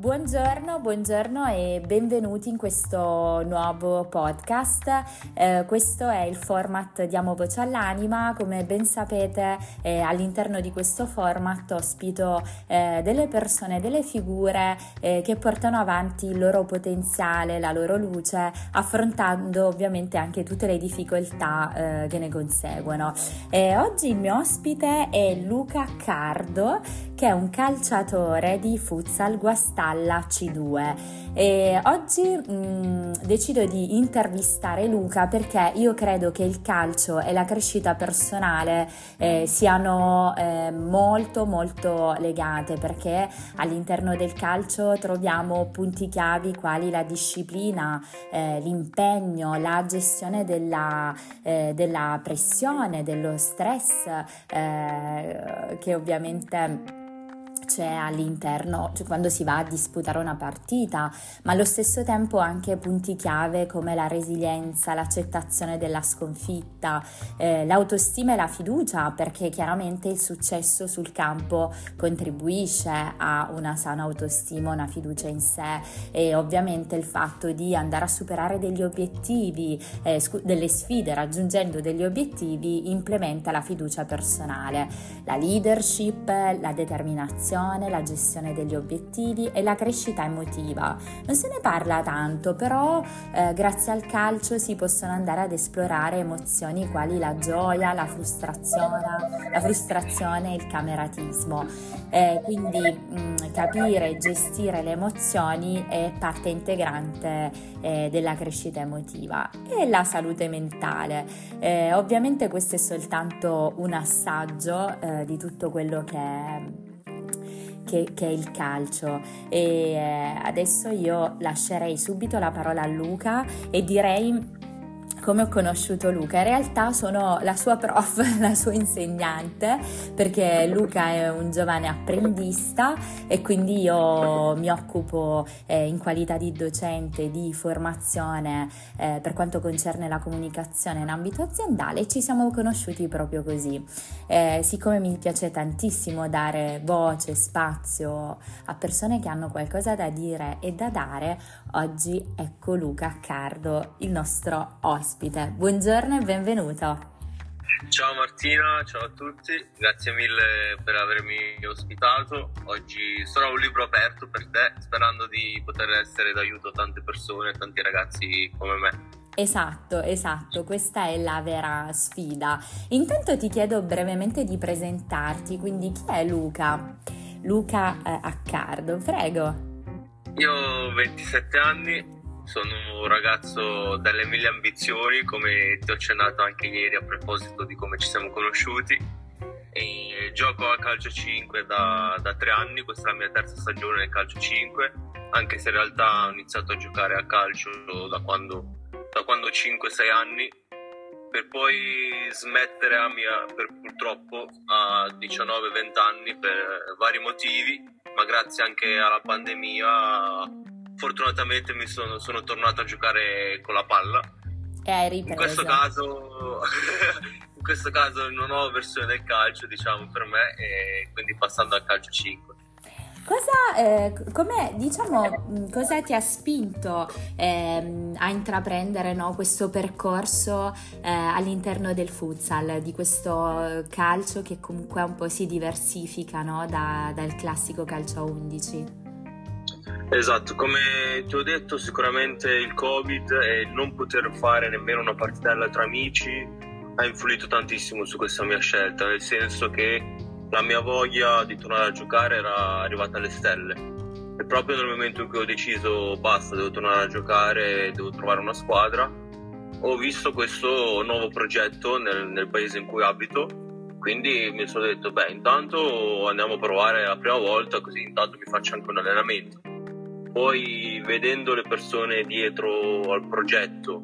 Buongiorno, buongiorno e benvenuti in questo nuovo podcast. Eh, questo è il format Diamo voce all'anima. Come ben sapete, eh, all'interno di questo format ospito eh, delle persone, delle figure eh, che portano avanti il loro potenziale, la loro luce, affrontando ovviamente anche tutte le difficoltà eh, che ne conseguono. oggi il mio ospite è Luca Cardo, che è un calciatore di futsal guastale alla C2 e oggi mh, mm, decido di intervistare Luca perché io credo che il calcio e la crescita personale eh, siano eh, molto molto legate perché all'interno del calcio troviamo punti chiavi quali la disciplina, eh, l'impegno, la gestione della, eh, della pressione, dello stress eh, che ovviamente c'è all'interno, cioè quando si va a disputare una partita, ma allo stesso tempo anche punti chiave come la resilienza, l'accettazione della sconfitta, eh, l'autostima e la fiducia, perché chiaramente il successo sul campo contribuisce a una sana autostima, una fiducia in sé e ovviamente il fatto di andare a superare degli obiettivi, eh, scu- delle sfide raggiungendo degli obiettivi implementa la fiducia personale, la leadership, la determinazione l'organizzazione, la gestione degli obiettivi e la crescita emotiva. Non se ne parla tanto, però eh, grazie al calcio si possono andare ad esplorare emozioni quali la gioia, la frustrazione, la frustrazione e il cameratismo. Eh, quindi mh, mm, capire e gestire le emozioni è parte integrante eh, della crescita emotiva e la salute mentale. Eh, ovviamente questo è soltanto un assaggio eh, di tutto quello che che, che, è il calcio. E eh, adesso io lascerei subito la parola a Luca e direi come ho conosciuto Luca. In realtà sono la sua prof, la sua insegnante, perché Luca è un giovane apprendista e quindi io mi occupo eh, in qualità di docente di formazione eh, per quanto concerne la comunicazione in ambito aziendale e ci siamo conosciuti proprio così. Eh, siccome mi piace tantissimo dare voce, spazio a persone che hanno qualcosa da dire e da dare, oggi ecco Luca Cardo, il nostro ospite ospite. Buongiorno e benvenuto. Ciao Martina, ciao a tutti, grazie mille per avermi ospitato. Oggi sarà un libro aperto per te, sperando di poter essere d'aiuto a tante persone, a tanti ragazzi come me. Esatto, esatto, questa è la vera sfida. Intanto ti chiedo brevemente di presentarti, quindi chi è Luca? Luca eh, Accardo, prego. Io ho 27 anni, sono un ragazzo dalle mille ambizioni, come ti ho accennato anche ieri a proposito di come ci siamo conosciuti. E gioco a calcio 5 da, da tre anni, questa è la mia terza stagione nel calcio 5, anche se in realtà ho iniziato a giocare a calcio da quando, da quando ho 5-6 anni, per poi smettere a mia, per, purtroppo a 19-20 anni per vari motivi, ma grazie anche alla pandemia fortunatamente mi sono, sono tornato a giocare con la palla. E hai ripreso. In questo caso, in questo caso una nuova versione del calcio, diciamo, per me, e quindi passando al calcio 5. Cosa, eh, diciamo, cosa ti ha spinto eh, a intraprendere no, questo percorso eh, all'interno del futsal, di questo calcio che comunque un po' si diversifica no, da, dal classico calcio a 11? Esatto, come ti ho detto sicuramente il Covid e il non poter fare nemmeno una partitella tra amici ha influito tantissimo su questa mia scelta, nel senso che la mia voglia di tornare a giocare era arrivata alle stelle. E proprio nel momento in cui ho deciso basta, devo tornare a giocare, devo trovare una squadra, ho visto questo nuovo progetto nel, nel paese in cui abito, quindi mi sono detto beh intanto andiamo a provare la prima volta così intanto mi faccio anche un allenamento poi vedendo le persone dietro al progetto,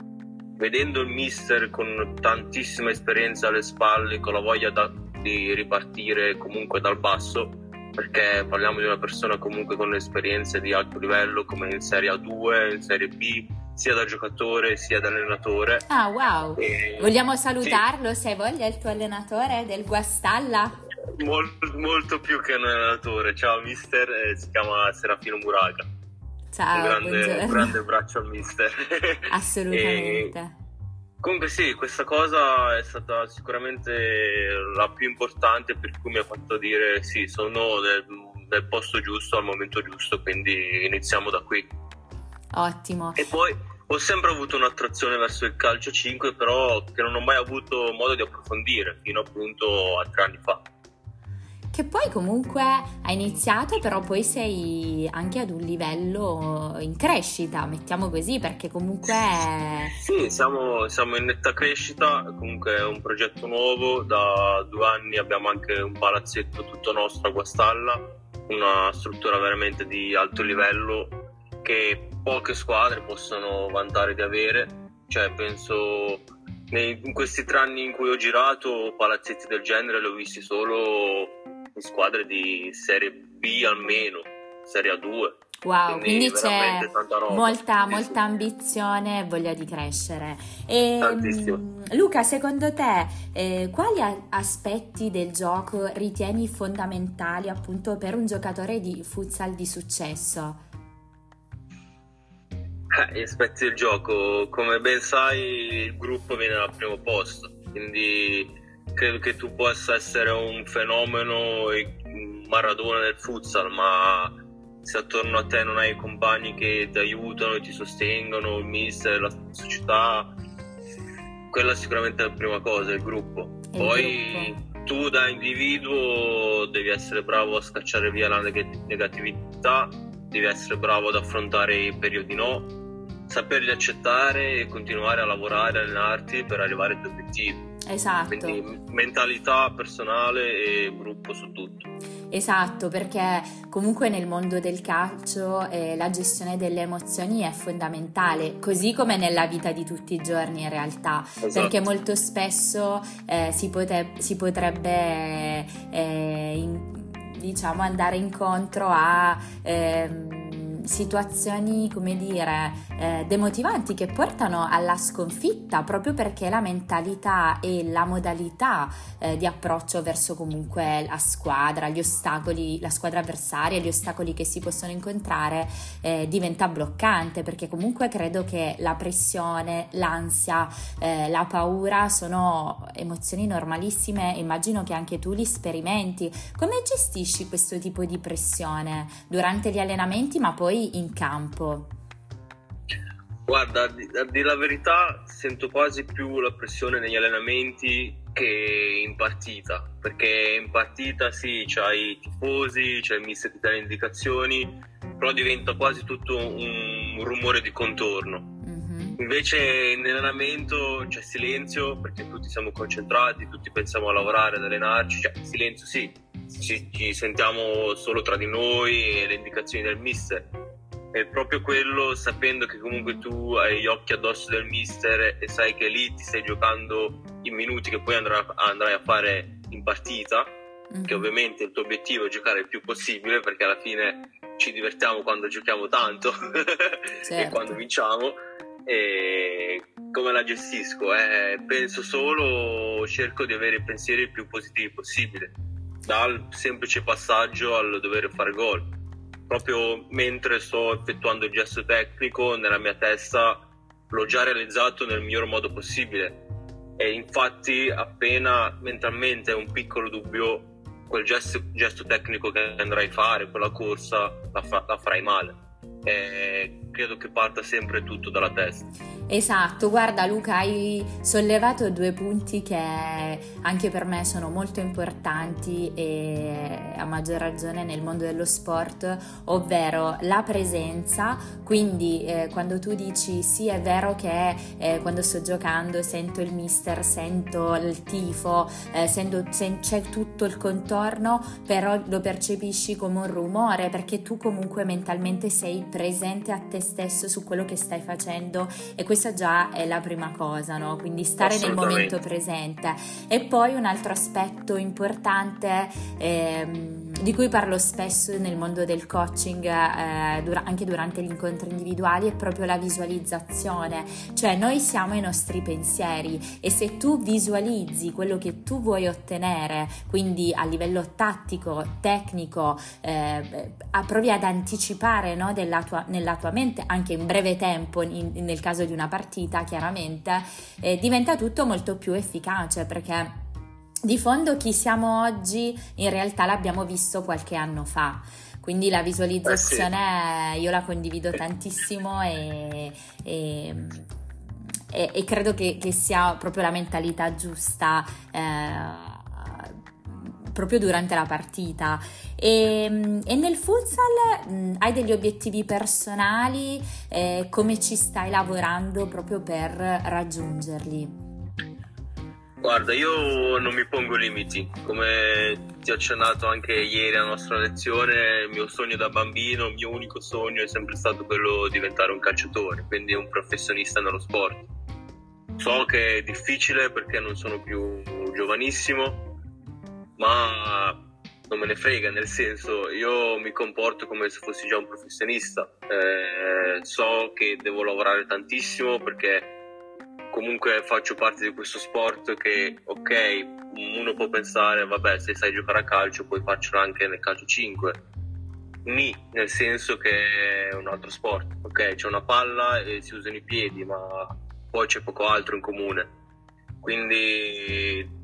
vedendo il mister con tantissima esperienza alle spalle, con la voglia da, di ripartire comunque dal basso, perché parliamo di una persona comunque con esperienze di alto livello come in Serie A2, in Serie B, sia da giocatore sia da allenatore. Ah wow! E... Vogliamo salutarlo sì. se voglia il tuo allenatore del Guastalla? Molto, molto più che un allenatore. Ciao mister, eh, si chiama Serafino Muraga. Ciao, un grande, un grande braccio al mister. Assolutamente. e, comunque sì, questa cosa è stata sicuramente la più importante per cui mi ha fatto dire sì, sono nel, nel posto giusto al momento giusto, quindi iniziamo da qui. Ottimo. E poi ho sempre avuto un'attrazione verso il calcio 5, però che non ho mai avuto modo di approfondire fino appunto a tre anni fa. Che poi comunque hai iniziato, però poi sei anche ad un livello in crescita, mettiamo così, perché comunque... Sì, siamo, siamo in netta crescita, comunque è un progetto nuovo, da due anni abbiamo anche un palazzetto tutto nostro a Guastalla, una struttura veramente di alto livello che poche squadre possono vantare di avere, cioè penso in questi tre anni in cui ho girato palazzetti del genere li ho visti solo in squadre di Serie B almeno, Serie A2. Wow, quindi, quindi c'è molta, molta ambizione e voglia di crescere. E, Tantissimo. Luca, secondo te eh, quali aspetti del gioco ritieni fondamentali appunto per un giocatore di futsal di successo? Eh, gli aspetti del gioco, come ben sai, il gruppo viene al primo posto, quindi credo che tu possa essere un fenomeno Maradona del futsal, ma se attorno a te non hai compagni che ti aiutano e ti sostengono, il mister, la società, quella sicuramente è la prima cosa, il gruppo. Il Poi gruppo. tu da individuo devi essere bravo a scacciare via la negatività, devi essere bravo ad affrontare i periodi no, saperli accettare e continuare a lavorare, allenarti per arrivare ai tuoi obiettivi. Esatto. Quindi mentalità personale e gruppo su tutto. Esatto, perché comunque nel mondo del calcio eh, la gestione delle emozioni è fondamentale, così come nella vita di tutti i giorni in realtà, esatto. perché molto spesso eh, si, pote- si, potrebbe eh, in, diciamo andare incontro a ehm, situazioni, come dire, eh, demotivanti che portano alla sconfitta proprio perché la mentalità e la modalità eh, di approccio verso comunque la squadra, gli ostacoli, la squadra avversaria, gli ostacoli che si possono incontrare eh, diventa bloccante perché comunque credo che la pressione, l'ansia, eh, la paura sono emozioni normalissime, immagino che anche tu li sperimenti. Come gestisci questo tipo di pressione durante gli allenamenti ma poi poi in campo? Guarda, a dire la verità, sento quasi più la pressione negli allenamenti che in partita, perché in partita sì, c'hai i tifosi, c'è il mister che dà le indicazioni, però diventa quasi tutto un rumore di contorno. Mm-hmm. Invece nell'allenamento c'è silenzio perché tutti siamo concentrati, tutti pensiamo a lavorare, ad allenarci, cioè silenzio sì, ci, ci sentiamo solo tra di noi e le indicazioni del mister, è proprio quello sapendo che comunque tu hai gli occhi addosso del mister e sai che lì ti stai giocando i minuti che poi andrai, andrai a fare in partita, che ovviamente il tuo obiettivo è giocare il più possibile perché alla fine ci divertiamo quando giochiamo tanto certo. e quando vinciamo. E come la gestisco? Eh, penso solo, cerco di avere i pensieri più positivi possibile, dal semplice passaggio al dover fare gol proprio mentre sto effettuando il gesto tecnico nella mia testa l'ho già realizzato nel miglior modo possibile. E infatti appena mentalmente un piccolo dubbio quel gesto, gesto tecnico che andrai a fare, quella corsa la, fa, la farai male. E credo che parta sempre tutto dalla testa. Esatto, guarda Luca, hai sollevato due punti che anche per me sono molto importanti e a maggior ragione nel mondo dello sport, ovvero la presenza, quindi eh, quando tu dici sì è vero che eh, quando sto giocando sento il mister, sento il tifo, eh, sento, sen- c'è tutto il contorno, però lo percepisci come un rumore perché tu comunque mentalmente sei presente a te stesso su quello che stai facendo e questa già è la prima cosa, no? Quindi stare nel momento presente. E poi un altro aspetto importante ehm, di cui parlo spesso nel mondo del coaching eh, dura- anche durante gli incontri individuali è proprio la visualizzazione, cioè noi siamo i nostri pensieri e se tu visualizzi quello che tu vuoi ottenere, quindi a livello tattico, tecnico, eh, provi ad anticipare no, tua, nella tua mente anche in breve tempo, in, nel caso di una partita chiaramente, eh, diventa tutto molto più efficace perché di fondo chi siamo oggi in realtà l'abbiamo visto qualche anno fa. Quindi la visualizzazione eh sì. io la condivido tantissimo e, e, e, e credo che, che, sia proprio la mentalità giusta eh, proprio durante la partita. E, nel futsal mh, hai degli obiettivi personali? Eh, come ci stai lavorando proprio per raggiungerli? Guarda, io non mi pongo limiti, come ti ho accennato anche ieri alla nostra lezione, il mio sogno da bambino, il mio unico sogno è sempre stato quello di diventare un calciatore, quindi un professionista nello sport. So che è difficile perché non sono più giovanissimo, ma non me ne frega, nel senso io mi comporto come se fossi già un professionista, eh, so che devo lavorare tantissimo perché comunque faccio parte di questo sport che, ok, uno può pensare, vabbè, se sai giocare a calcio puoi farcelo anche nel calcio 5. Ni, nel senso che è un altro sport, ok? C'è una palla e si usano i piedi, ma poi c'è poco altro in comune. Quindi...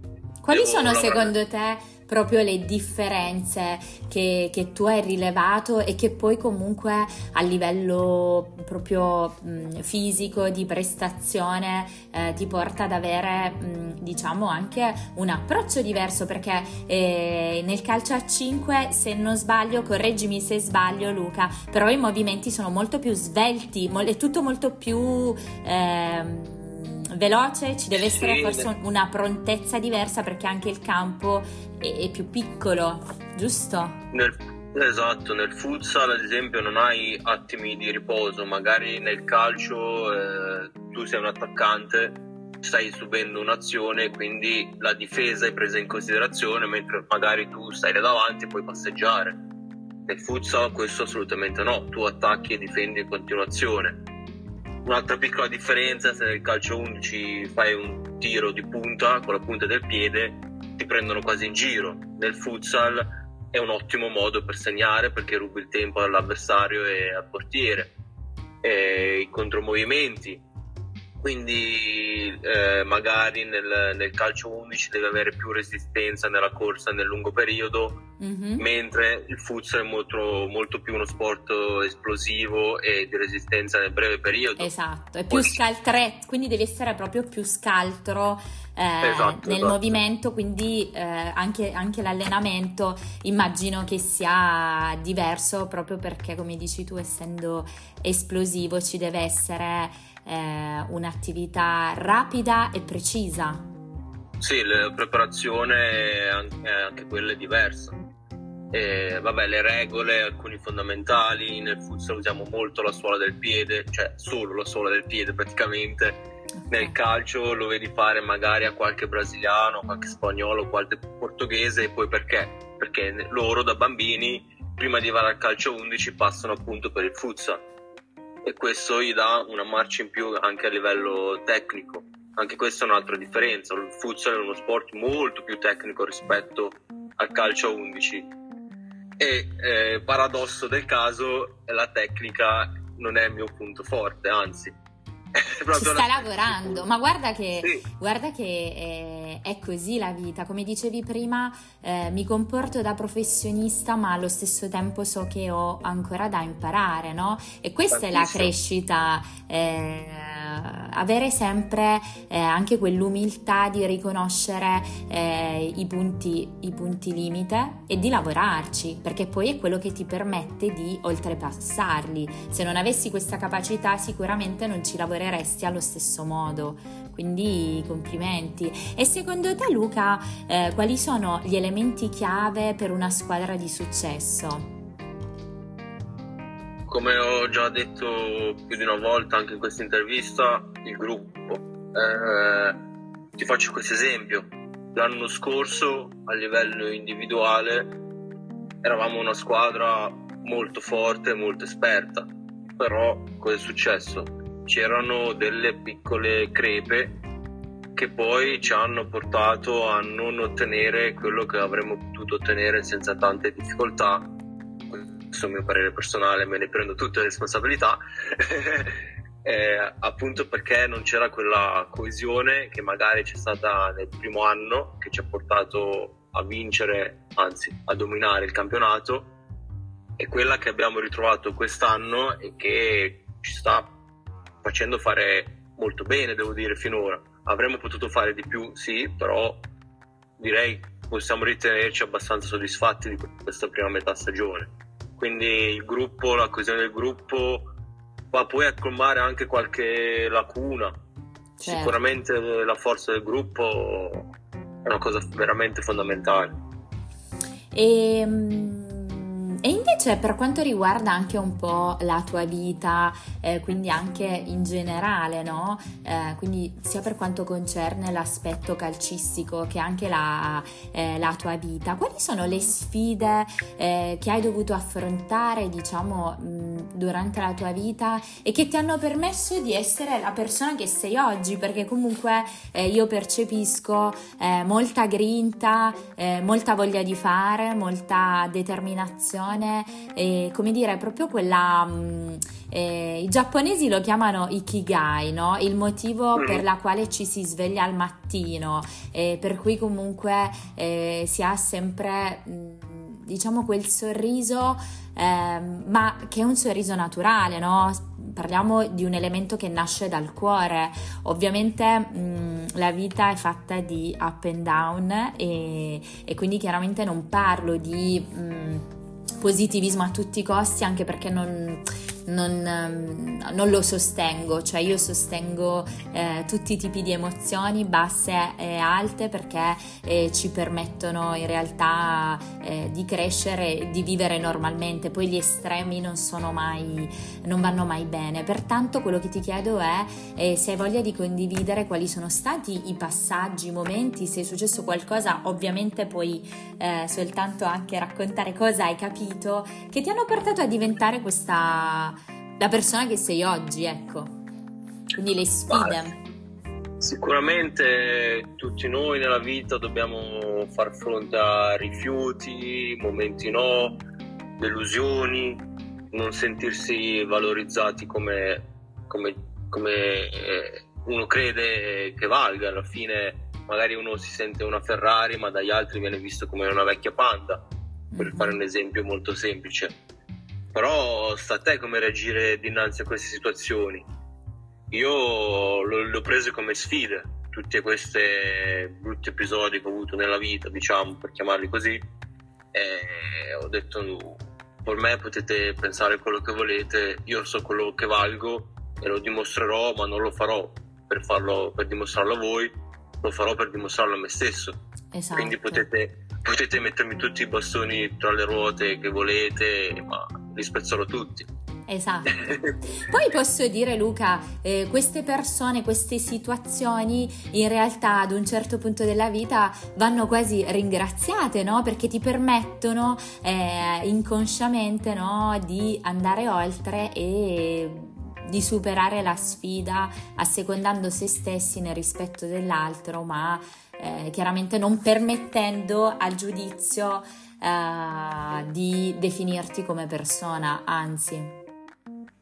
Quali sono secondo te proprio le differenze che, che, tu hai rilevato e che poi comunque a livello proprio mh, fisico di prestazione eh, ti porta ad avere mh, diciamo anche un approccio diverso? Perché eh, nel calcio a 5 se non sbaglio correggimi se sbaglio Luca però i movimenti sono molto più svelti è tutto molto più eh, veloce, ci deve essere sì, forse una prontezza diversa perché anche il campo è, è più piccolo, giusto? Nel, esatto, nel futsal ad esempio non hai attimi di riposo, magari nel calcio eh, tu sei un attaccante, stai subendo un'azione, quindi la difesa è presa in considerazione, mentre magari tu stai da davanti e puoi passeggiare. Nel futsal questo assolutamente no, tu attacchi e difendi in continuazione Un'altra piccola differenza, se nel calcio 11 fai un tiro di punta con la punta del piede, ti prendono quasi in giro. Nel futsal è un ottimo modo per segnare perché rubi il tempo all'avversario e al portiere. E I contromovimenti, quindi eh, magari nel, nel, calcio 11 deve avere più resistenza nella corsa nel lungo periodo, mm-hmm. mentre il futsal è molto, molto, più uno sport esplosivo e di resistenza nel breve periodo. Esatto, è più Poi... quindi devi essere proprio più scaltro eh, esatto, nel esatto. movimento, quindi eh, anche, anche l'allenamento immagino che sia diverso proprio perché come dici tu essendo esplosivo ci deve essere eh, un'attività rapida e precisa. Sì, la preparazione è anche, quella è diversa. E, vabbè, le regole, alcuni fondamentali, nel futsal usiamo molto la suola del piede, cioè solo la suola del piede praticamente. Okay. Nel calcio lo vedi fare magari a qualche brasiliano, qualche spagnolo, qualche portoghese, e poi perché? Perché loro da bambini, prima di arrivare al calcio 11, passano appunto per il futsal e questo gli dà una marcia in più anche a livello tecnico. Anche questa è un'altra differenza, il futsal è uno sport molto più tecnico rispetto al calcio a 11 e eh, paradosso del caso la tecnica non è il mio punto forte, anzi ci sta lavorando, ma guarda che, sì. guarda che è, è, così la vita, come dicevi prima eh, mi comporto da professionista ma allo stesso tempo so che ho ancora da imparare, no? E questa Tantissimo. è la crescita. Eh, avere sempre eh, anche quell'umiltà di riconoscere eh, i, punti, i punti limite e di lavorarci, perché poi è quello che ti permette di oltrepassarli. Se non avessi questa capacità sicuramente non ci lavoreresti allo stesso modo. Quindi complimenti. E secondo te Luca, eh, quali sono gli elementi chiave per una squadra di successo? Come ho già detto più di una volta anche in questa intervista, il gruppo. Eh, ti faccio questo esempio. L'anno scorso a livello individuale eravamo una squadra molto forte, molto esperta, però cosa è successo? C'erano delle piccole crepe che poi ci hanno portato a non ottenere quello che avremmo potuto ottenere senza tante difficoltà. Il mio parere personale, me ne prendo tutte le responsabilità. eh, appunto perché non c'era quella coesione che magari c'è stata nel primo anno che ci ha portato a vincere, anzi a dominare il campionato e quella che abbiamo ritrovato quest'anno e che ci sta facendo fare molto bene, devo dire, finora. Avremmo potuto fare di più, sì, però direi possiamo ritenerci abbastanza soddisfatti di questa prima metà stagione. Quindi il gruppo, la coesione del gruppo va poi a colmare anche qualche lacuna. Certo. Sicuramente la forza del gruppo è una cosa veramente fondamentale. E ehm, e invece per quanto riguarda anche un po' la tua vita, eh, quindi anche in generale, no? Eh, quindi sia per quanto concerne l'aspetto calcistico che anche la, eh, la tua vita, quali sono le sfide eh, che hai dovuto affrontare, diciamo, mh, durante la tua vita e che ti hanno permesso di essere la persona che sei oggi? Perché comunque eh, io percepisco eh, molta grinta, molta voglia di fare, molta determinazione passione, e, come dire, proprio quella... Mh, mm, eh, I giapponesi lo chiamano ikigai, no? il motivo mm. per la quale ci si sveglia al mattino, eh, per cui comunque eh, si ha sempre, mh, mm, diciamo, quel sorriso, ehm, ma che è un sorriso naturale, no? Parliamo di un elemento che nasce dal cuore. Ovviamente mh, mm, la vita è fatta di up and down e, e quindi chiaramente non parlo di positivismo a tutti i costi anche perché non, non, ehm, non, lo sostengo, cioè io sostengo eh, tutti i tipi di emozioni, basse e alte, perché eh, ci permettono in realtà eh, di crescere di vivere normalmente. Poi gli estremi non sono mai, non vanno mai bene. Pertanto quello che ti chiedo è eh, se hai voglia di condividere quali sono stati i passaggi, i momenti, se è successo qualcosa, ovviamente puoi eh, soltanto anche raccontare cosa hai capito che ti hanno portato a diventare questa la persona che sei oggi, ecco. Quindi le sfide. Sicuramente tutti noi nella vita dobbiamo far fronte a rifiuti, momenti no, delusioni, non sentirsi valorizzati come, come, come eh, uno crede che valga. Alla fine magari uno si sente una Ferrari ma dagli altri viene visto come una vecchia Panda, per mm-hmm. fare un esempio molto semplice però sta a te come reagire dinanzi a queste situazioni. Io le ho prese come sfide, tutti questi brutti episodi che ho avuto nella vita, diciamo, per chiamarli così, e ho detto per me potete pensare quello che volete, io so quello che valgo e lo dimostrerò, ma non lo farò per, farlo, per dimostrarlo a voi, lo farò per dimostrarlo a me stesso. Esatto. Quindi potete, potete mettermi tutti i bastoni tra le ruote che volete, ma li spezzerò tutti. Esatto. Poi posso dire Luca, eh, queste persone, queste situazioni in realtà ad un certo punto della vita vanno quasi ringraziate, no? Perché ti permettono eh, inconsciamente no? di andare oltre e di superare la sfida assecondando se stessi nel rispetto dell'altro, ma eh, chiaramente non permettendo al giudizio eh, di definirti come persona, anzi.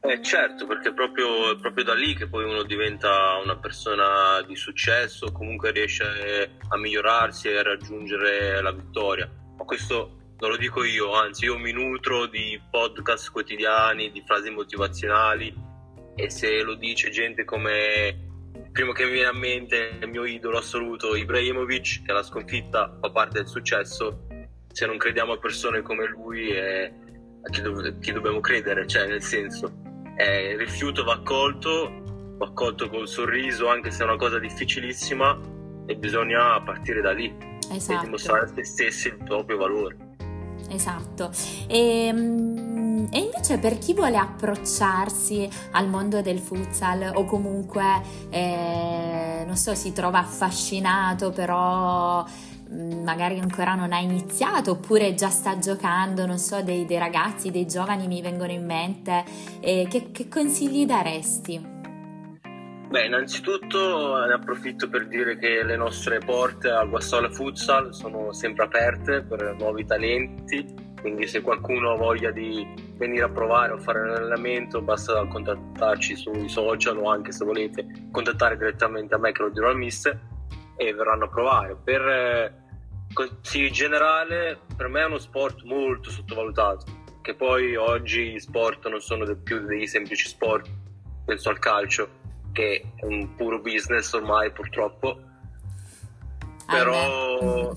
Eh certo, perché è proprio, proprio, da lì che poi uno diventa una persona di successo, comunque riesce a migliorarsi e a raggiungere la vittoria. Ma questo non lo dico io, anzi io mi nutro di podcast quotidiani, di frasi motivazionali e se lo dice gente come primo che mi viene a mente il mio idolo assoluto Ibrahimovic, che la sconfitta fa parte del successo, se non crediamo a persone come lui eh, a chi, do- chi, dobbiamo credere, cioè nel senso eh, il rifiuto va accolto, va accolto col sorriso anche se è una cosa difficilissima e bisogna partire da lì esatto. e dimostrare a se stessi il proprio valore. Esatto. E, ehm, e, invece per chi vuole approcciarsi al mondo del futsal o comunque, eh, non so, si trova affascinato però magari ancora non ha iniziato oppure già sta giocando, non so, dei, dei ragazzi, dei giovani mi vengono in mente, eh, che, che consigli daresti? Beh, innanzitutto ne approfitto per dire che le nostre porte al Guassola Futsal sono sempre aperte per nuovi talenti, quindi se qualcuno ha voglia di venire a provare o fare un allenamento basta contattarci sui social o anche se volete contattare direttamente a me che lo dirò al mister e verranno a provare. Per eh, consigli generale, per me è uno sport molto sottovalutato, che poi oggi gli sport non sono più dei semplici sport, penso al calcio che è un puro business ormai purtroppo. Però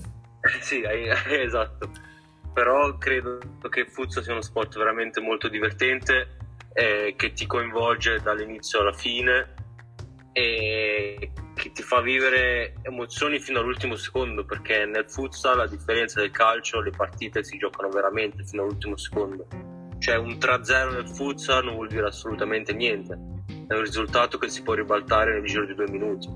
sì, esatto. Però credo che il futsal sia uno sport veramente molto divertente eh, che ti coinvolge dall'inizio alla fine e che ti fa vivere emozioni fino all'ultimo secondo perché nel futsal a differenza del calcio le partite si giocano veramente fino all'ultimo secondo cioè un 3-0 nel futsal non vuol dire assolutamente niente è un risultato che si può ribaltare nel giro di due minuti.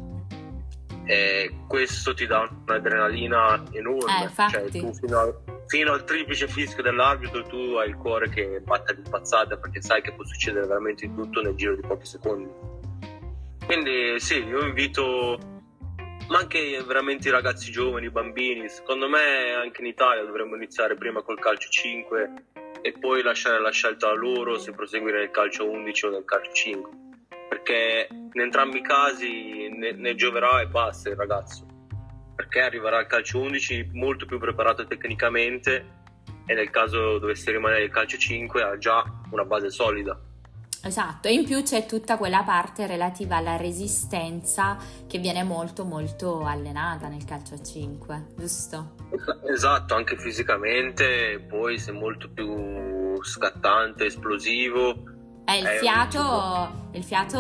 E questo ti dà un'adrenalina enorme. Eh, cioè, tu fino, a, fino, al triplice fischio dell'arbitro tu hai il cuore che batte all'impazzata perché sai che può succedere veramente di tutto nel giro di pochi secondi. Quindi sì, io invito, ma anche veramente i ragazzi giovani, i bambini, secondo me anche in Italia dovremmo iniziare prima col calcio 5 e poi lasciare la scelta a loro se proseguire nel calcio 11 o nel calcio 5 perché in entrambi i casi ne, ne gioverà e basta il ragazzo, perché arriverà al calcio 11 molto più preparato tecnicamente e nel caso dovesse rimanere il calcio 5 ha già una base solida. Esatto, e in più c'è tutta quella parte relativa alla resistenza che viene molto molto allenata nel calcio a 5, giusto? Esatto, anche fisicamente, poi sei molto più scattante, esplosivo, eh, il, fiato, il fiato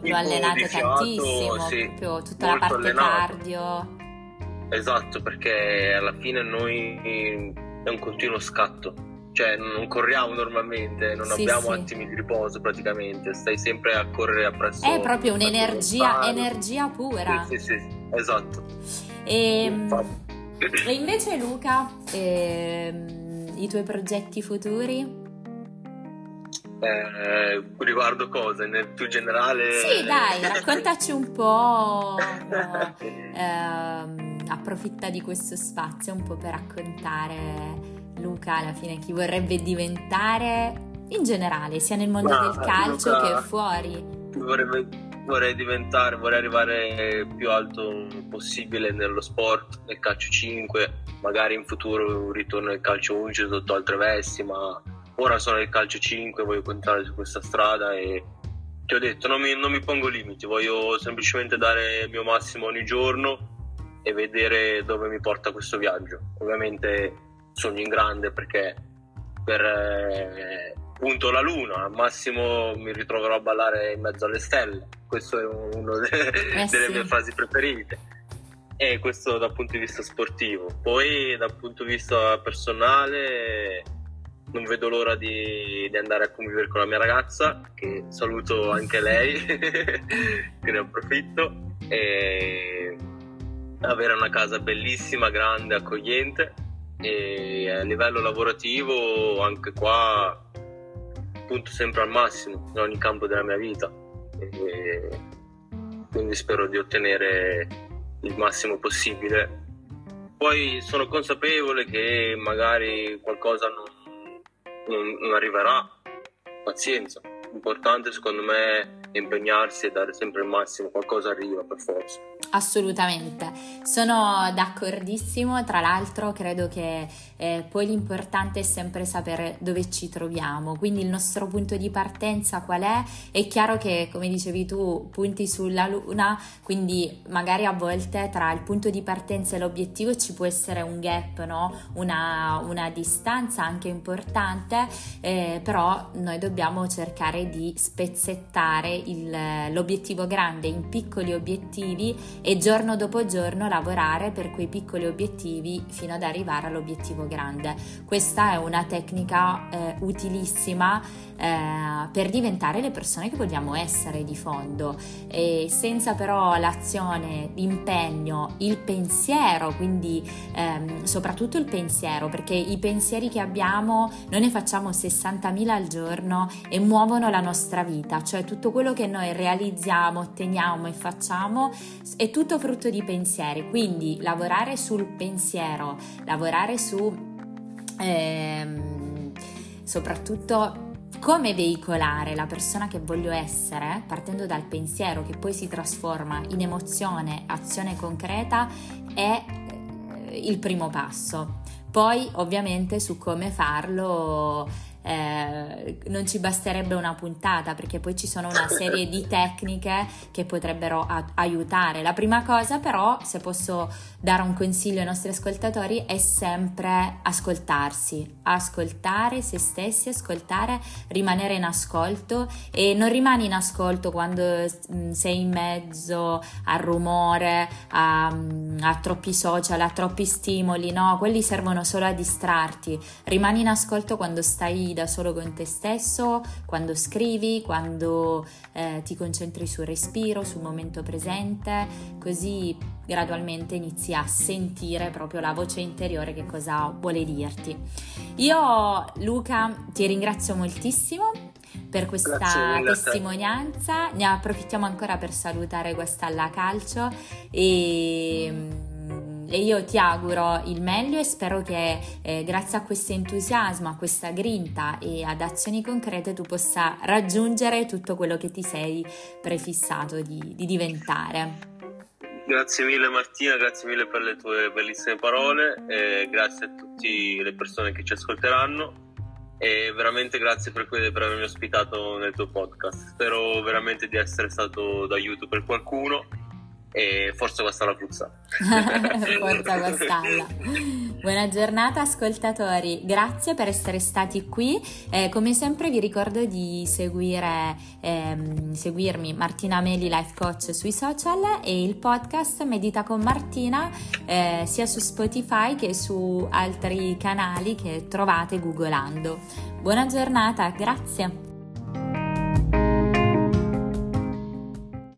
lo allenate fiato, tantissimo, sì, proprio tutta la parte allenato. cardio. Esatto, perché alla fine noi è un continuo scatto, cioè non corriamo normalmente, non sì, abbiamo sì. attimi di riposo praticamente, stai sempre a correre appresso. È proprio un'energia energia pura. Sì, sì, sì, esatto. E, ehm, e invece Luca, ehm, i tuoi progetti futuri? Eh, riguardo cosa? Nel più generale? Sì, dai, raccontaci un po'. No, ehm, approfitta di questo spazio un po' per raccontare Luca alla fine chi vorrebbe diventare in generale, sia nel mondo Ma, del calcio Luca, che fuori. Vorrei, vorrei diventare, vorrei arrivare più alto possibile nello sport, nel calcio 5, magari in futuro un ritorno al calcio 11 sotto altre vesti, ma ora sono nel calcio 5, voglio continuare su questa strada e ti ho detto non mi, non mi pongo limiti, voglio semplicemente dare il mio massimo ogni giorno e vedere dove mi porta questo viaggio. Ovviamente sogno in grande perché per eh, punto la luna, al massimo mi ritroverò a ballare in mezzo alle stelle, questo è una de- eh delle sì. mie frasi preferite. E questo dal punto di vista sportivo. Poi dal punto di vista personale non vedo l'ora di, di, andare a convivere con la mia ragazza, che saluto anche lei, che ne approfitto, e avere una casa bellissima, grande, accogliente e a livello lavorativo anche qua punto sempre al massimo in ogni campo della mia vita e quindi spero di ottenere il massimo possibile poi sono consapevole che magari qualcosa non non, non arriverà. Pazienza. L'importante secondo me è impegnarsi e dare sempre il massimo, qualcosa arriva per forza. Assolutamente, sono d'accordissimo, tra l'altro credo che eh, poi l'importante è sempre sapere dove ci troviamo, quindi il nostro punto di partenza qual è? È chiaro che come dicevi tu punti sulla luna, quindi magari a volte tra il punto di partenza e l'obiettivo ci può essere un gap, no? una, una distanza anche importante, eh, però noi dobbiamo cercare di spezzettare il, l'obiettivo grande in piccoli obiettivi e giorno dopo giorno lavorare per quei piccoli obiettivi fino ad arrivare all'obiettivo grande. Questa è una tecnica eh, utilissima eh, per diventare le persone che vogliamo essere di fondo. E senza però l'azione, l'impegno, il pensiero, quindi ehm, soprattutto il pensiero, perché i pensieri che abbiamo noi ne facciamo 60.000 al giorno e muovono la nostra vita, cioè tutto quello che noi realizziamo, otteniamo e facciamo è tutto frutto di pensieri, quindi lavorare sul pensiero, lavorare su ehm, soprattutto come veicolare la persona che voglio essere, partendo dal pensiero che poi si trasforma in emozione, azione concreta, è eh, il primo passo. Poi ovviamente su come farlo eh, non ci basterebbe una puntata perché poi ci sono una serie di tecniche che potrebbero a- aiutare. La prima cosa però, se posso dare un consiglio ai nostri ascoltatori, è sempre ascoltarsi, ascoltare se stessi, ascoltare, rimanere in ascolto e non rimani in ascolto quando mm, sei in mezzo al rumore, a, mm, a troppi social, a troppi stimoli, no? Quelli servono solo a distrarti. Rimani in ascolto quando stai da solo con te stesso, quando scrivi, quando eh, ti concentri sul respiro, sul momento presente, così gradualmente inizi a sentire proprio la voce interiore che cosa vuole dirti. Io Luca ti ringrazio moltissimo per questa testimonianza, ne approfittiamo ancora per salutare questa alla calcio e e io ti auguro il meglio e spero che eh, grazie a questo entusiasmo, a questa grinta e ad azioni concrete tu possa raggiungere tutto quello che ti sei prefissato di, di diventare. Grazie mille Martina, grazie mille per le tue bellissime parole e grazie a tutte le persone che ci ascolteranno e veramente grazie per, per avermi ospitato nel tuo podcast. Spero veramente di essere stato d'aiuto per qualcuno e forza questa la puzza. forza quest'alla. Buona giornata ascoltatori, grazie per essere stati qui. Eh, come sempre vi ricordo di seguire, ehm, seguirmi Martina Meli Life Coach sui social e il podcast Medita con Martina eh, sia su Spotify che su altri canali che trovate googolando. Buona giornata, grazie.